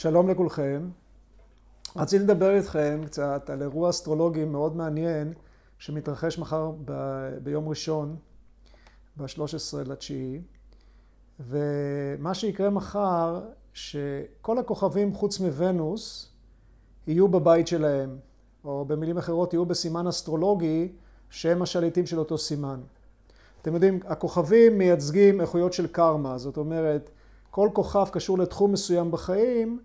שלום לכולכם. רציתי לדבר איתכם קצת על אירוע אסטרולוגי מאוד מעניין שמתרחש מחר ב- ביום ראשון, ב-13 לתשיעי. ומה שיקרה מחר, שכל הכוכבים חוץ מוונוס יהיו בבית שלהם, או במילים אחרות יהיו בסימן אסטרולוגי שהם השליטים של אותו סימן. אתם יודעים, הכוכבים מייצגים איכויות של קרמה, זאת אומרת, כל כוכב קשור לתחום מסוים בחיים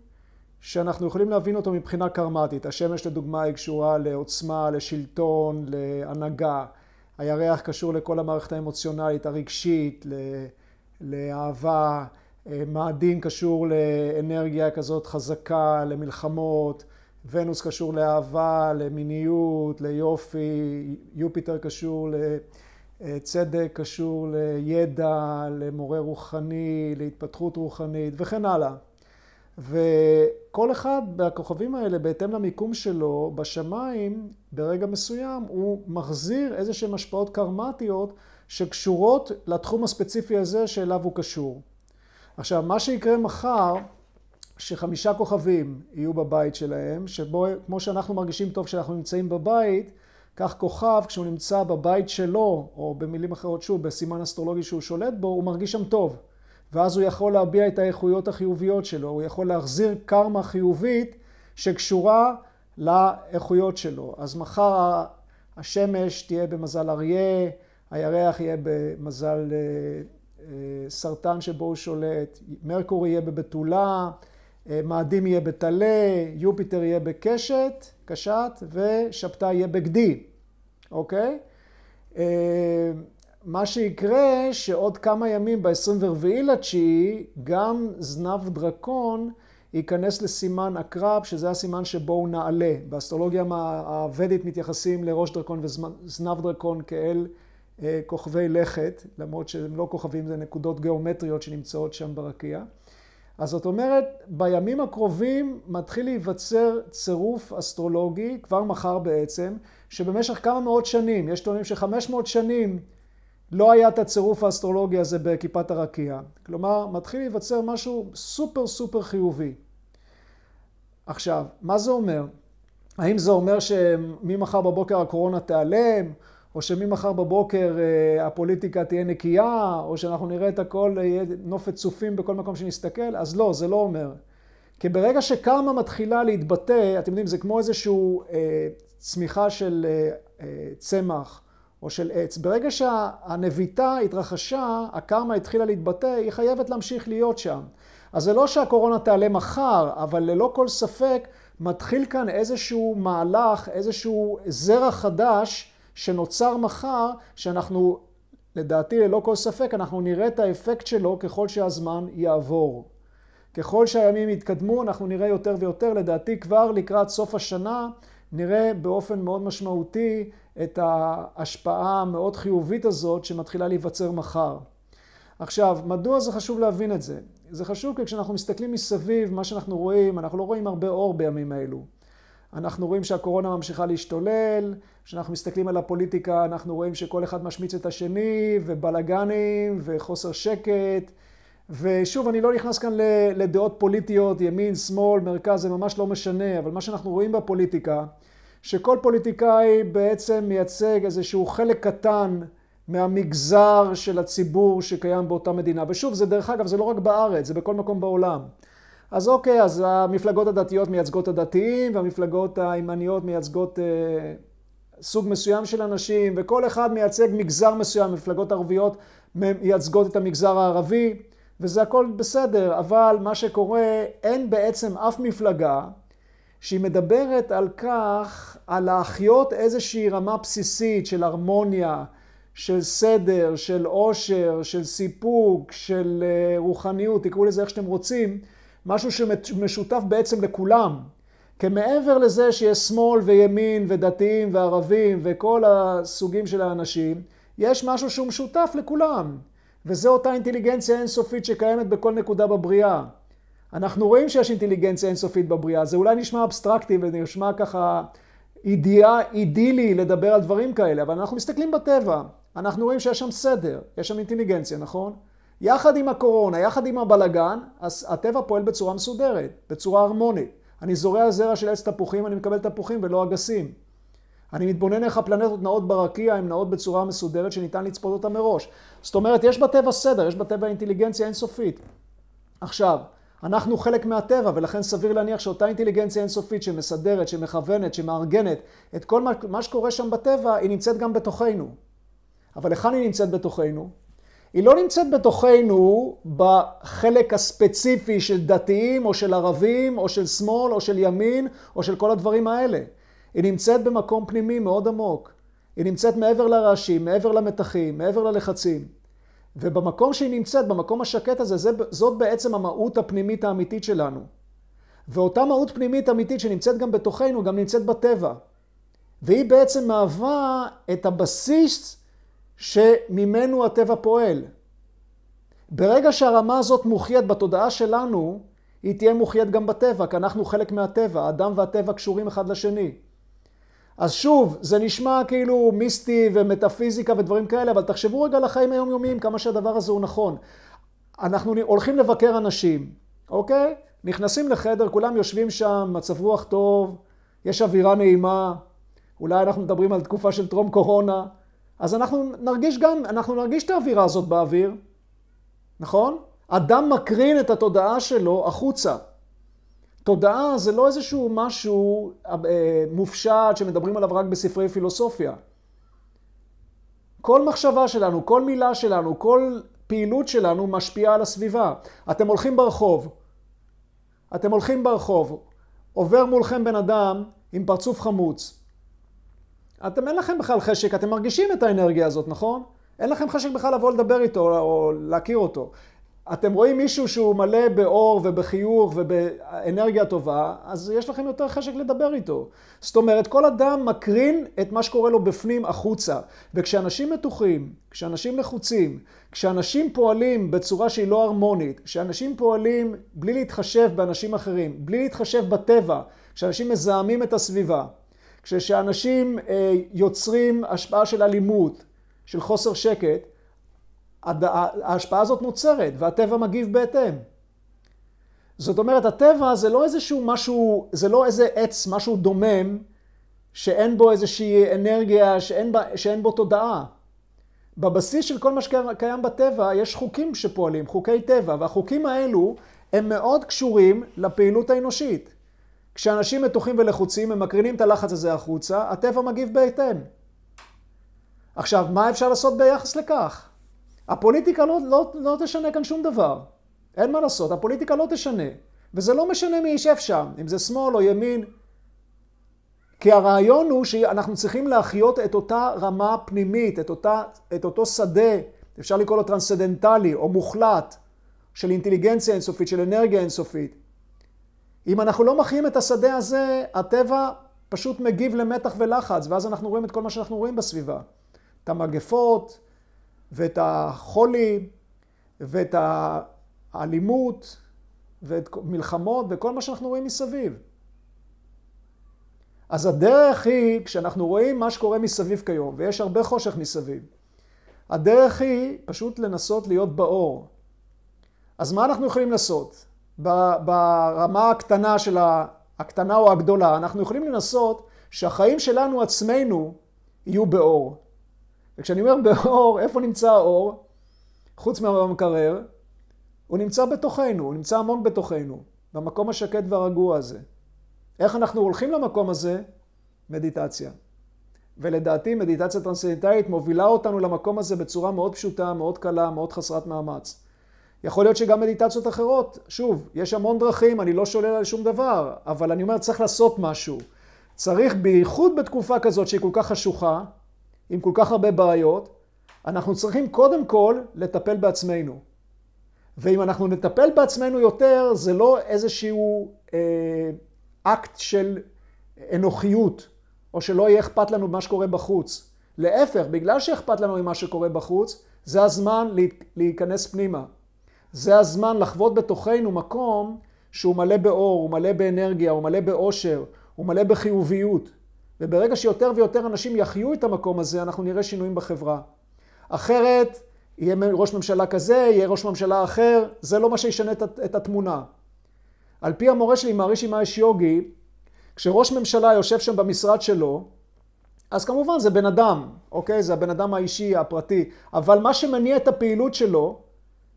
שאנחנו יכולים להבין אותו מבחינה קרמטית. השמש לדוגמה היא קשורה לעוצמה, לשלטון, להנהגה. הירח קשור לכל המערכת האמוציונלית, הרגשית, לאהבה. מאדים קשור לאנרגיה כזאת חזקה, למלחמות. ונוס קשור לאהבה, למיניות, ליופי. יופיטר קשור לצדק, קשור לידע, למורה רוחני, להתפתחות רוחנית וכן הלאה. וכל אחד מהכוכבים האלה, בהתאם למיקום שלו בשמיים, ברגע מסוים הוא מחזיר איזה שהן השפעות קרמטיות שקשורות לתחום הספציפי הזה שאליו הוא קשור. עכשיו, מה שיקרה מחר, שחמישה כוכבים יהיו בבית שלהם, שבו, כמו שאנחנו מרגישים טוב כשאנחנו נמצאים בבית, כך כוכב, כשהוא נמצא בבית שלו, או במילים אחרות, שוב, בסימן אסטרולוגי שהוא שולט בו, הוא מרגיש שם טוב. ואז הוא יכול להביע את האיכויות החיוביות שלו, הוא יכול להחזיר קרמה חיובית שקשורה לאיכויות שלו. אז מחר השמש תהיה במזל אריה, הירח יהיה במזל סרטן שבו הוא שולט, מרקורי יהיה בבתולה, מאדים יהיה בטלה, יופיטר יהיה בקשת, קשת, ושבתאי יהיה בגדי, אוקיי? מה שיקרה שעוד כמה ימים ב-24 לתשיעי גם זנב דרקון ייכנס לסימן עקרב שזה הסימן שבו הוא נעלה. באסטרולוגיה הוודית מתייחסים לראש דרקון וזנב דרקון כאל כוכבי לכת, למרות שהם לא כוכבים, זה נקודות גיאומטריות שנמצאות שם ברקיע. אז זאת אומרת, בימים הקרובים מתחיל להיווצר צירוף אסטרולוגי, כבר מחר בעצם, שבמשך כמה מאות שנים, יש טוענים שחמש מאות שנים לא היה את הצירוף האסטרולוגי הזה בכיפת הרקיע. כלומר, מתחיל להיווצר משהו סופר סופר חיובי. עכשיו, מה זה אומר? האם זה אומר שממחר בבוקר הקורונה תיעלם, או שממחר בבוקר הפוליטיקה תהיה נקייה, או שאנחנו נראה את הכל, יהיה נופת צופים בכל מקום שנסתכל? אז לא, זה לא אומר. כי ברגע שקרמה מתחילה להתבטא, אתם יודעים, זה כמו איזושהי צמיחה של צמח. או של עץ. ברגע שהנביטה התרחשה, הקרמה התחילה להתבטא, היא חייבת להמשיך להיות שם. אז זה לא שהקורונה תעלה מחר, אבל ללא כל ספק מתחיל כאן איזשהו מהלך, איזשהו זרע חדש שנוצר מחר, שאנחנו, לדעתי ללא כל ספק, אנחנו נראה את האפקט שלו ככל שהזמן יעבור. ככל שהימים יתקדמו, אנחנו נראה יותר ויותר, לדעתי כבר לקראת סוף השנה, נראה באופן מאוד משמעותי את ההשפעה המאוד חיובית הזאת שמתחילה להיווצר מחר. עכשיו, מדוע זה חשוב להבין את זה? זה חשוב כי כשאנחנו מסתכלים מסביב, מה שאנחנו רואים, אנחנו לא רואים הרבה אור בימים האלו. אנחנו רואים שהקורונה ממשיכה להשתולל, כשאנחנו מסתכלים על הפוליטיקה, אנחנו רואים שכל אחד משמיץ את השני, ובלאגנים, וחוסר שקט. ושוב, אני לא נכנס כאן לדעות פוליטיות, ימין, שמאל, מרכז, זה ממש לא משנה, אבל מה שאנחנו רואים בפוליטיקה, שכל פוליטיקאי בעצם מייצג איזשהו חלק קטן מהמגזר של הציבור שקיים באותה מדינה. ושוב, זה דרך אגב, זה לא רק בארץ, זה בכל מקום בעולם. אז אוקיי, אז המפלגות הדתיות מייצגות הדתיים, והמפלגות הימניות מייצגות אה, סוג מסוים של אנשים, וכל אחד מייצג מגזר מסוים, מפלגות ערביות מייצגות את המגזר הערבי, וזה הכל בסדר, אבל מה שקורה, אין בעצם אף מפלגה שהיא מדברת על כך, על להחיות איזושהי רמה בסיסית של הרמוניה, של סדר, של עושר, של סיפוק, של רוחניות, תקראו לזה איך שאתם רוצים, משהו שמשותף בעצם לכולם. כי מעבר לזה שיש שמאל וימין ודתיים וערבים וכל הסוגים של האנשים, יש משהו שהוא משותף לכולם. וזו אותה אינטליגנציה אינסופית שקיימת בכל נקודה בבריאה. אנחנו רואים שיש אינטליגנציה אינסופית בבריאה, זה אולי נשמע אבסטרקטי ונשמע ככה אידיאה, אידילי לדבר על דברים כאלה, אבל אנחנו מסתכלים בטבע, אנחנו רואים שיש שם סדר, יש שם אינטליגנציה, נכון? יחד עם הקורונה, יחד עם הבלגן, הטבע פועל בצורה מסודרת, בצורה הרמונית. אני זורע זרע של עץ תפוחים, אני מקבל תפוחים ולא אגסים. אני מתבונן איך הפלנטות נעות ברקיע, הן נעות בצורה מסודרת שניתן לצפות אותה מראש. זאת אומרת, יש בטבע סדר, יש בטבע אינטליגנציה אינסופית. עכשיו, אנחנו חלק מהטבע, ולכן סביר להניח שאותה אינטליגנציה אינסופית שמסדרת, שמכוונת, שמארגנת את כל מה שקורה שם בטבע, היא נמצאת גם בתוכנו. אבל היכן היא נמצאת בתוכנו? היא לא נמצאת בתוכנו בחלק הספציפי של דתיים, או של ערבים, או של שמאל, או של ימין, או של כל הדברים האלה. היא נמצאת במקום פנימי מאוד עמוק. היא נמצאת מעבר לרעשים, מעבר למתחים, מעבר ללחצים. ובמקום שהיא נמצאת, במקום השקט הזה, זה, זאת בעצם המהות הפנימית האמיתית שלנו. ואותה מהות פנימית אמיתית שנמצאת גם בתוכנו, גם נמצאת בטבע. והיא בעצם מהווה את הבסיס שממנו הטבע פועל. ברגע שהרמה הזאת מוחיית בתודעה שלנו, היא תהיה מוחיית גם בטבע, כי אנחנו חלק מהטבע, האדם והטבע קשורים אחד לשני. אז שוב, זה נשמע כאילו מיסטי ומטאפיזיקה ודברים כאלה, אבל תחשבו רגע על החיים היומיומיים, כמה שהדבר הזה הוא נכון. אנחנו הולכים לבקר אנשים, אוקיי? נכנסים לחדר, כולם יושבים שם, מצב רוח טוב, יש אווירה נעימה, אולי אנחנו מדברים על תקופה של טרום קורונה, אז אנחנו נרגיש גם, אנחנו נרגיש את האווירה הזאת באוויר, נכון? אדם מקרין את התודעה שלו החוצה. תודעה זה לא איזשהו משהו אה, מופשט שמדברים עליו רק בספרי פילוסופיה. כל מחשבה שלנו, כל מילה שלנו, כל פעילות שלנו משפיעה על הסביבה. אתם הולכים ברחוב, אתם הולכים ברחוב, עובר מולכם בן אדם עם פרצוף חמוץ. אתם אין לכם בכלל חשק, אתם מרגישים את האנרגיה הזאת, נכון? אין לכם חשק בכלל לבוא לדבר איתו או להכיר אותו. אתם רואים מישהו שהוא מלא באור ובחיוך ובאנרגיה טובה, אז יש לכם יותר חשק לדבר איתו. זאת אומרת, כל אדם מקרין את מה שקורה לו בפנים החוצה. וכשאנשים מתוחים, כשאנשים לחוצים, כשאנשים פועלים בצורה שהיא לא הרמונית, כשאנשים פועלים בלי להתחשב באנשים אחרים, בלי להתחשב בטבע, כשאנשים מזהמים את הסביבה, כשאנשים אה, יוצרים השפעה של אלימות, של חוסר שקט, ההשפעה הזאת נוצרת והטבע מגיב בהתאם. זאת אומרת, הטבע זה לא איזשהו משהו, זה לא איזה עץ, משהו דומם, שאין בו איזושהי אנרגיה, שאין, בה, שאין בו תודעה. בבסיס של כל מה שקיים בטבע יש חוקים שפועלים, חוקי טבע, והחוקים האלו הם מאוד קשורים לפעילות האנושית. כשאנשים מתוחים ולחוצים, הם מקרינים את הלחץ הזה החוצה, הטבע מגיב בהתאם. עכשיו, מה אפשר לעשות ביחס לכך? הפוליטיקה לא, לא, לא תשנה כאן שום דבר. אין מה לעשות, הפוליטיקה לא תשנה. וזה לא משנה מי יישב שם, אם זה שמאל או ימין. כי הרעיון הוא שאנחנו צריכים להחיות את אותה רמה פנימית, את, אותה, את אותו שדה, אפשר לקרוא לו טרנסצדנטלי או מוחלט, של אינטליגנציה אינסופית, של אנרגיה אינסופית. אם אנחנו לא מחיים את השדה הזה, הטבע פשוט מגיב למתח ולחץ, ואז אנחנו רואים את כל מה שאנחנו רואים בסביבה. את המגפות, ואת החולי, ואת האלימות, ואת מלחמות, וכל מה שאנחנו רואים מסביב. אז הדרך היא, כשאנחנו רואים מה שקורה מסביב כיום, ויש הרבה חושך מסביב, הדרך היא פשוט לנסות להיות באור. אז מה אנחנו יכולים לעשות? ברמה הקטנה של ה... הקטנה או הגדולה, אנחנו יכולים לנסות שהחיים שלנו עצמנו יהיו באור. וכשאני אומר באור, איפה נמצא האור? חוץ מהמקרר, הוא נמצא בתוכנו, הוא נמצא עמוק בתוכנו, במקום השקט והרגוע הזה. איך אנחנו הולכים למקום הזה? מדיטציה. ולדעתי מדיטציה טרנסצנדנטלית מובילה אותנו למקום הזה בצורה מאוד פשוטה, מאוד קלה, מאוד חסרת מאמץ. יכול להיות שגם מדיטציות אחרות, שוב, יש המון דרכים, אני לא שולל על שום דבר, אבל אני אומר, צריך לעשות משהו. צריך, בייחוד בתקופה כזאת שהיא כל כך חשוכה, עם כל כך הרבה בעיות, אנחנו צריכים קודם כל לטפל בעצמנו. ואם אנחנו נטפל בעצמנו יותר, זה לא איזשהו אה, אקט של אנוכיות, או שלא יהיה אכפת לנו ממה שקורה בחוץ. להפך, בגלל שאכפת לנו ממה שקורה בחוץ, זה הזמן להיכנס פנימה. זה הזמן לחוות בתוכנו מקום שהוא מלא באור, הוא מלא באנרגיה, הוא מלא באושר, הוא מלא בחיוביות. וברגע שיותר ויותר אנשים יחיו את המקום הזה, אנחנו נראה שינויים בחברה. אחרת, יהיה ראש ממשלה כזה, יהיה ראש ממשלה אחר, זה לא מה שישנה את התמונה. על פי המורה שלי, מהרישי מאש יוגי, כשראש ממשלה יושב שם במשרד שלו, אז כמובן זה בן אדם, אוקיי? זה הבן אדם האישי, הפרטי, אבל מה שמניע את הפעילות שלו,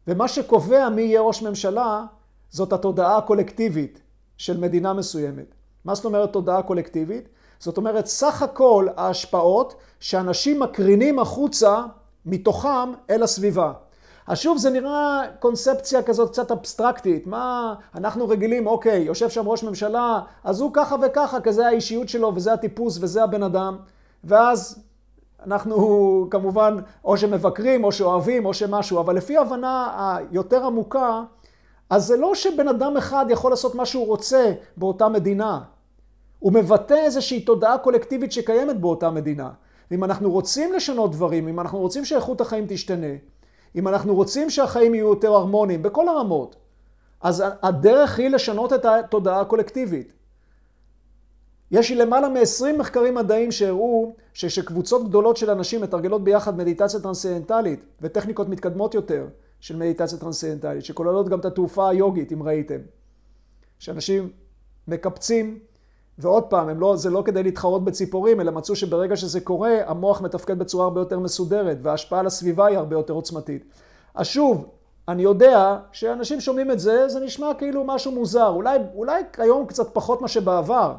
ומה שקובע מי יהיה ראש ממשלה, זאת התודעה הקולקטיבית של מדינה מסוימת. מה זאת אומרת תודעה קולקטיבית? זאת אומרת, סך הכל ההשפעות שאנשים מקרינים החוצה מתוכם אל הסביבה. אז שוב, זה נראה קונספציה כזאת קצת אבסטרקטית. מה, אנחנו רגילים, אוקיי, יושב שם ראש ממשלה, אז הוא ככה וככה, כזה האישיות שלו, וזה הטיפוס, וזה הבן אדם. ואז אנחנו כמובן, או שמבקרים, או שאוהבים, או שמשהו, אבל לפי הבנה היותר עמוקה, אז זה לא שבן אדם אחד יכול לעשות מה שהוא רוצה באותה מדינה. הוא מבטא איזושהי תודעה קולקטיבית שקיימת באותה מדינה. ואם אנחנו רוצים לשנות דברים, אם אנחנו רוצים שאיכות החיים תשתנה, אם אנחנו רוצים שהחיים יהיו יותר הרמוניים, בכל הרמות, אז הדרך היא לשנות את התודעה הקולקטיבית. יש למעלה מ-20 מחקרים מדעיים שהראו שכשקבוצות גדולות של אנשים מתרגלות ביחד מדיטציה טרנסצנדנטלית וטכניקות מתקדמות יותר של מדיטציה טרנסצנדנטלית, שכוללות גם את התעופה היוגית, אם ראיתם. שאנשים מקפצים ועוד פעם, לא, זה לא כדי להתחרות בציפורים, אלא מצאו שברגע שזה קורה, המוח מתפקד בצורה הרבה יותר מסודרת, וההשפעה על הסביבה היא הרבה יותר עוצמתית. אז שוב, אני יודע שאנשים שומעים את זה, זה נשמע כאילו משהו מוזר. אולי, אולי היום קצת פחות מה שבעבר.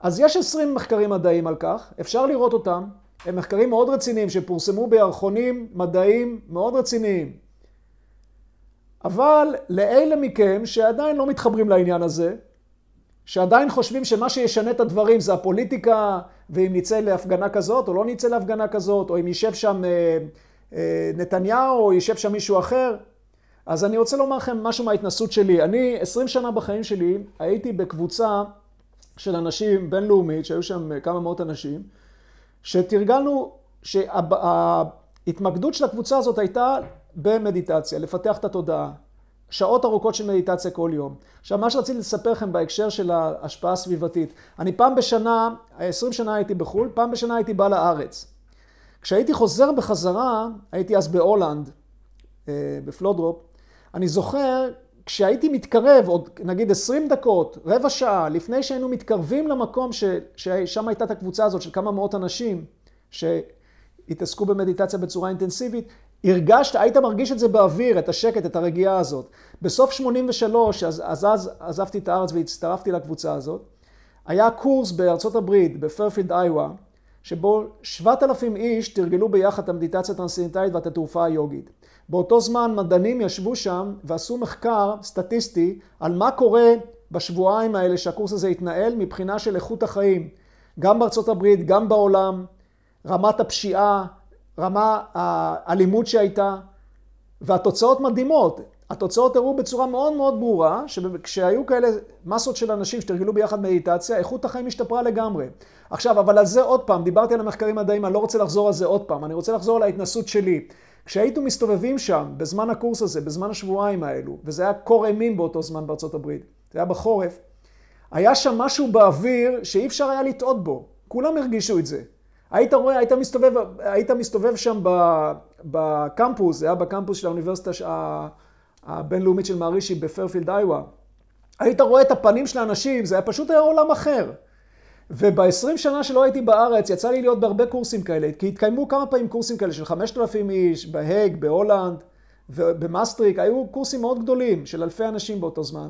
אז יש 20 מחקרים מדעיים על כך, אפשר לראות אותם. הם מחקרים מאוד רציניים שפורסמו בירחונים מדעיים מאוד רציניים. אבל לאלה מכם שעדיין לא מתחברים לעניין הזה, שעדיין חושבים שמה שישנה את הדברים זה הפוליטיקה, ואם נצא להפגנה כזאת או לא נצא להפגנה כזאת, או אם יישב שם אה, אה, נתניהו או יישב שם מישהו אחר. אז אני רוצה לומר לכם משהו מההתנסות שלי. אני 20 שנה בחיים שלי הייתי בקבוצה של אנשים בינלאומית, שהיו שם כמה מאות אנשים, שתרגלנו, שההתמקדות של הקבוצה הזאת הייתה במדיטציה, לפתח את התודעה. שעות ארוכות של מדיטציה כל יום. עכשיו, מה שרציתי לספר לכם בהקשר של ההשפעה הסביבתית, אני פעם בשנה, 20 שנה הייתי בחו"ל, פעם בשנה הייתי בא לארץ. כשהייתי חוזר בחזרה, הייתי אז בהולנד, אה, בפלודרופ, אני זוכר, כשהייתי מתקרב, עוד נגיד 20 דקות, רבע שעה, לפני שהיינו מתקרבים למקום ש, ששם הייתה את הקבוצה הזאת של כמה מאות אנשים, שהתעסקו במדיטציה בצורה אינטנסיבית, הרגשת, היית מרגיש את זה באוויר, את השקט, את הרגיעה הזאת. בסוף 83, אז, אז אז עזבתי את הארץ והצטרפתי לקבוצה הזאת, היה קורס בארצות הברית, בפרפילד איווה, שבו 7,000 איש תרגלו ביחד את המדיטציה הטרנסצנדנטלית ואת התעופה היוגית. באותו זמן מדענים ישבו שם ועשו מחקר סטטיסטי על מה קורה בשבועיים האלה שהקורס הזה התנהל מבחינה של איכות החיים, גם בארצות הברית, גם בעולם, רמת הפשיעה, רמה האלימות שהייתה, והתוצאות מדהימות. התוצאות הראו בצורה מאוד מאוד ברורה, שכשהיו כאלה מסות של אנשים שתרגלו ביחד מדיטציה, איכות החיים השתפרה לגמרי. עכשיו, אבל על זה עוד פעם, דיברתי על המחקרים המדעיים, אני לא רוצה לחזור על זה עוד פעם, אני רוצה לחזור על ההתנסות שלי. כשהיינו מסתובבים שם, בזמן הקורס הזה, בזמן השבועיים האלו, וזה היה קור אימים באותו זמן בארצות הברית, זה היה בחורף, היה שם משהו באוויר שאי אפשר היה לטעות בו. כולם הרגישו את זה. היית רואה, היית מסתובב, היית מסתובב שם בקמפוס, זה היה בקמפוס של האוניברסיטה הבינלאומית של מהרישי בפרפילד איווה. היית רואה את הפנים של האנשים, זה היה פשוט היה עולם אחר. וב-20 שנה שלא הייתי בארץ, יצא לי להיות בהרבה קורסים כאלה, כי התקיימו כמה פעמים קורסים כאלה של 5,000 איש, בהאג, בהולנד ובמאסטריכט, היו קורסים מאוד גדולים של אלפי אנשים באותו זמן.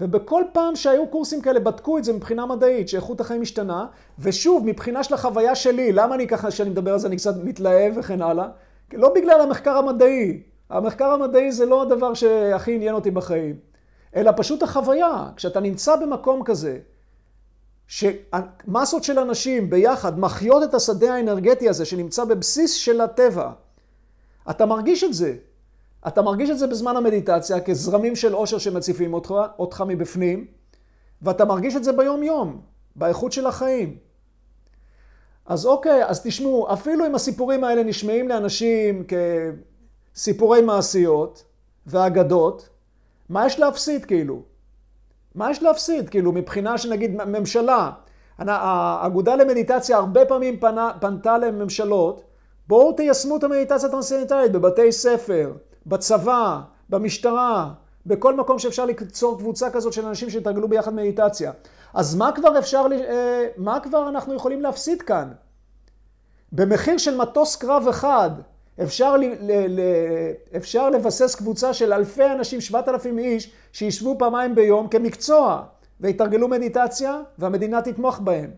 ובכל פעם שהיו קורסים כאלה בדקו את זה מבחינה מדעית, שאיכות החיים השתנה, ושוב, מבחינה של החוויה שלי, למה אני ככה, כשאני מדבר על זה אני קצת מתלהב וכן הלאה? לא בגלל המחקר המדעי, המחקר המדעי זה לא הדבר שהכי עניין אותי בחיים, אלא פשוט החוויה, כשאתה נמצא במקום כזה, שמסות של אנשים ביחד מחיות את השדה האנרגטי הזה שנמצא בבסיס של הטבע, אתה מרגיש את זה. אתה מרגיש את זה בזמן המדיטציה כזרמים של עושר שמציפים אותך, אותך מבפנים, ואתה מרגיש את זה ביום-יום, באיכות של החיים. אז אוקיי, אז תשמעו, אפילו אם הסיפורים האלה נשמעים לאנשים כסיפורי מעשיות ואגדות, מה יש להפסיד כאילו? מה יש להפסיד? כאילו, מבחינה שנגיד ממשלה, האגודה למדיטציה הרבה פעמים פנה, פנתה לממשלות בואו תיישמו את המדיטציה הטרנסצנדנטלית בבתי ספר, בצבא, במשטרה, בכל מקום שאפשר ליצור קבוצה כזאת של אנשים שיתרגלו ביחד מדיטציה. אז מה כבר אפשר, אה, מה כבר אנחנו יכולים להפסיד כאן? במחיר של מטוס קרב אחד, אפשר, ל, ל, ל, אפשר לבסס קבוצה של אלפי אנשים, שבעת אלפים איש, שישבו פעמיים ביום כמקצוע, ויתרגלו מדיטציה, והמדינה תתמוך בהם.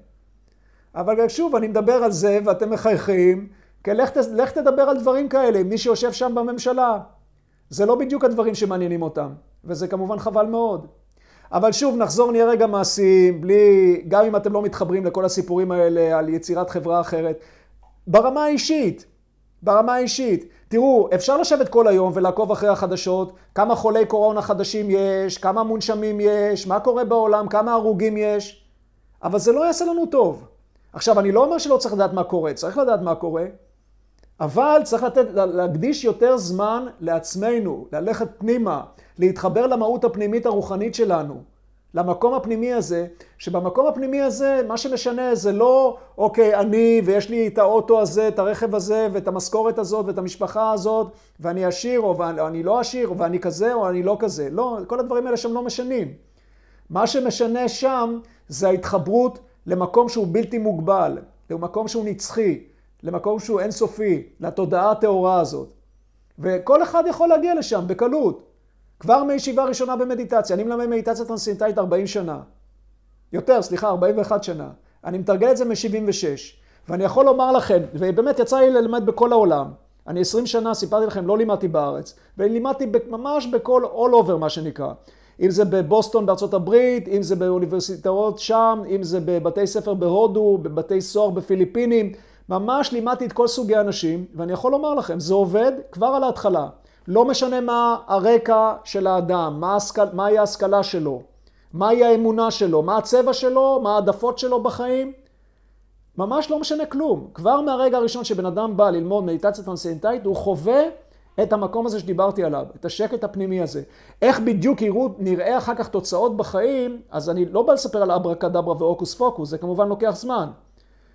אבל שוב, אני מדבר על זה, ואתם מחייכים, כי לך, לך תדבר על דברים כאלה מי שיושב שם בממשלה. זה לא בדיוק הדברים שמעניינים אותם, וזה כמובן חבל מאוד. אבל שוב, נחזור נהיה רגע מעשיים, בלי, גם אם אתם לא מתחברים לכל הסיפורים האלה על יצירת חברה אחרת. ברמה האישית, ברמה האישית, תראו, אפשר לשבת כל היום ולעקוב אחרי החדשות, כמה חולי קורונה חדשים יש, כמה מונשמים יש, מה קורה בעולם, כמה הרוגים יש, אבל זה לא יעשה לנו טוב. עכשיו, אני לא אומר שלא צריך לדעת מה קורה, צריך לדעת מה קורה, אבל צריך לתת, להקדיש יותר זמן לעצמנו, ללכת פנימה, להתחבר למהות הפנימית הרוחנית שלנו, למקום הפנימי הזה, שבמקום הפנימי הזה, מה שמשנה זה לא, אוקיי, אני ויש לי את האוטו הזה, את הרכב הזה, ואת המשכורת הזאת, ואת המשפחה הזאת, ואני עשיר, או ואני לא עשיר, ואני כזה, או אני לא כזה. לא, כל הדברים האלה שם לא משנים. מה שמשנה שם זה ההתחברות למקום שהוא בלתי מוגבל, למקום שהוא נצחי, למקום שהוא אינסופי, לתודעה הטהורה הזאת. וכל אחד יכול להגיע לשם בקלות. כבר מישיבה ראשונה במדיטציה, אני מלמד מדיטציה טרנסצנטלית 40 שנה. יותר, סליחה, 41 שנה. אני מתרגל את זה מ-76. ואני יכול לומר לכם, ובאמת יצא לי ללמד בכל העולם. אני 20 שנה, סיפרתי לכם, לא לימדתי בארץ, ולימדתי ממש בכל, all over מה שנקרא. אם זה בבוסטון בארצות הברית, אם זה באוניברסיטאות שם, אם זה בבתי ספר בהודו, בבתי סוהר בפיליפינים. ממש לימדתי את כל סוגי האנשים, ואני יכול לומר לכם, זה עובד כבר על ההתחלה. לא משנה מה הרקע של האדם, מה השכל, מהי ההשכלה שלו, מהי האמונה שלו, מה הצבע שלו, מה העדפות שלו בחיים. ממש לא משנה כלום. כבר מהרגע הראשון שבן אדם בא ללמוד מדיטציה טרנסצנדנטלית, הוא חווה את המקום הזה שדיברתי עליו, את השקט הפנימי הזה. איך בדיוק יראו, נראה אחר כך תוצאות בחיים, אז אני לא בא לספר על אברה קדברה והוקוס פוקוס, זה כמובן לוקח זמן.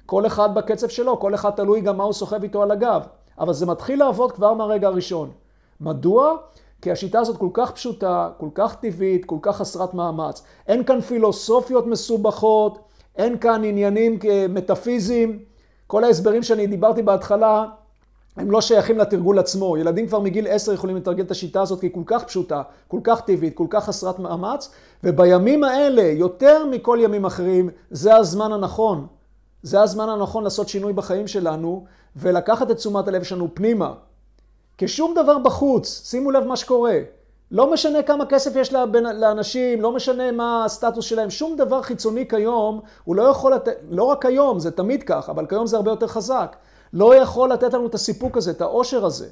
כל אחד בקצב שלו, כל אחד תלוי גם מה הוא סוחב איתו על הגב. אבל זה מתחיל לעבוד כבר מהרגע הראשון. מדוע? כי השיטה הזאת כל כך פשוטה, כל כך טבעית, כל כך חסרת מאמץ. אין כאן פילוסופיות מסובכות, אין כאן עניינים מטאפיזיים. כל ההסברים שאני דיברתי בהתחלה, הם לא שייכים לתרגול עצמו. ילדים כבר מגיל עשר יכולים לתרגל את השיטה הזאת כי היא כל כך פשוטה, כל כך טבעית, כל כך חסרת מאמץ, ובימים האלה, יותר מכל ימים אחרים, זה הזמן הנכון. זה הזמן הנכון לעשות שינוי בחיים שלנו, ולקחת את תשומת הלב שלנו פנימה. כי שום דבר בחוץ, שימו לב מה שקורה. לא משנה כמה כסף יש לאנשים, לא משנה מה הסטטוס שלהם, שום דבר חיצוני כיום, הוא לא יכול לתת, לא רק כיום, זה תמיד כך, אבל כיום זה הרבה יותר חזק. לא יכול לתת לנו את הסיפוק הזה, את העושר הזה.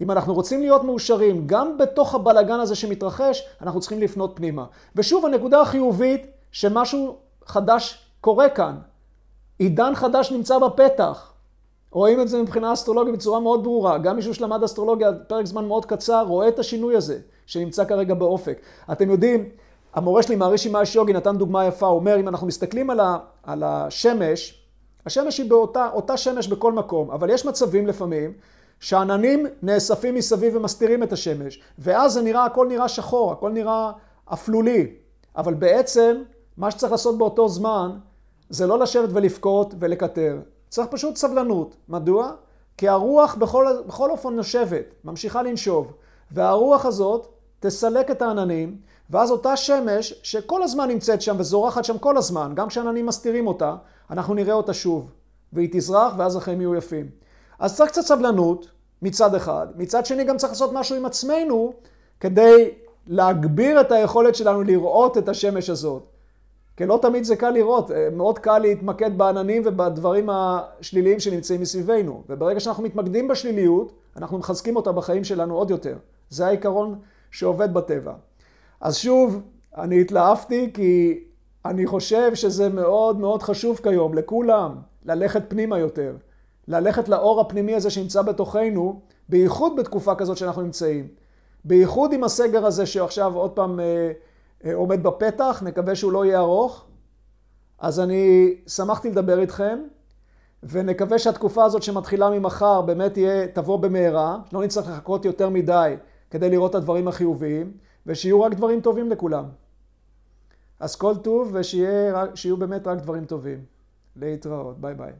אם אנחנו רוצים להיות מאושרים, גם בתוך הבלגן הזה שמתרחש, אנחנו צריכים לפנות פנימה. ושוב, הנקודה החיובית, שמשהו חדש קורה כאן. עידן חדש נמצא בפתח. רואים את זה מבחינה אסטרולוגית בצורה מאוד ברורה. גם מישהו שלמד אסטרולוגיה פרק זמן מאוד קצר, רואה את השינוי הזה, שנמצא כרגע באופק. אתם יודעים, המורה שלי, מהרישי מאש יוגי, נתן דוגמה יפה, הוא אומר, אם אנחנו מסתכלים על, ה, על השמש, השמש היא באותה שמש בכל מקום, אבל יש מצבים לפעמים שעננים נאספים מסביב ומסתירים את השמש, ואז זה נראה, הכל נראה שחור, הכל נראה אפלולי. אבל בעצם, מה שצריך לעשות באותו זמן, זה לא לשבת ולבכות ולקטר. צריך פשוט סבלנות. מדוע? כי הרוח בכל, בכל אופן נושבת, ממשיכה לנשוב, והרוח הזאת תסלק את העננים, ואז אותה שמש שכל הזמן נמצאת שם וזורחת שם כל הזמן, גם כשעננים מסתירים אותה, אנחנו נראה אותה שוב, והיא תזרח ואז החיים יהיו יפים. אז צריך קצת סבלנות מצד אחד, מצד שני גם צריך לעשות משהו עם עצמנו כדי להגביר את היכולת שלנו לראות את השמש הזאת. כי לא תמיד זה קל לראות, אה, מאוד קל להתמקד בעננים ובדברים השליליים שנמצאים מסביבנו. וברגע שאנחנו מתמקדים בשליליות, אנחנו מחזקים אותה בחיים שלנו עוד יותר. זה העיקרון שעובד בטבע. אז שוב, אני התלהבתי כי אני חושב שזה מאוד מאוד חשוב כיום לכולם ללכת פנימה יותר. ללכת לאור הפנימי הזה שנמצא בתוכנו, בייחוד בתקופה כזאת שאנחנו נמצאים. בייחוד עם הסגר הזה שעכשיו עוד פעם אה, עומד בפתח, נקווה שהוא לא יהיה ארוך. אז אני שמחתי לדבר איתכם, ונקווה שהתקופה הזאת שמתחילה ממחר באמת תהיה, תבוא במהרה, לא נצטרך לחכות יותר מדי כדי לראות את הדברים החיוביים, ושיהיו רק דברים טובים לכולם. אז כל טוב ושיהיו באמת רק דברים טובים. להתראות, ביי ביי.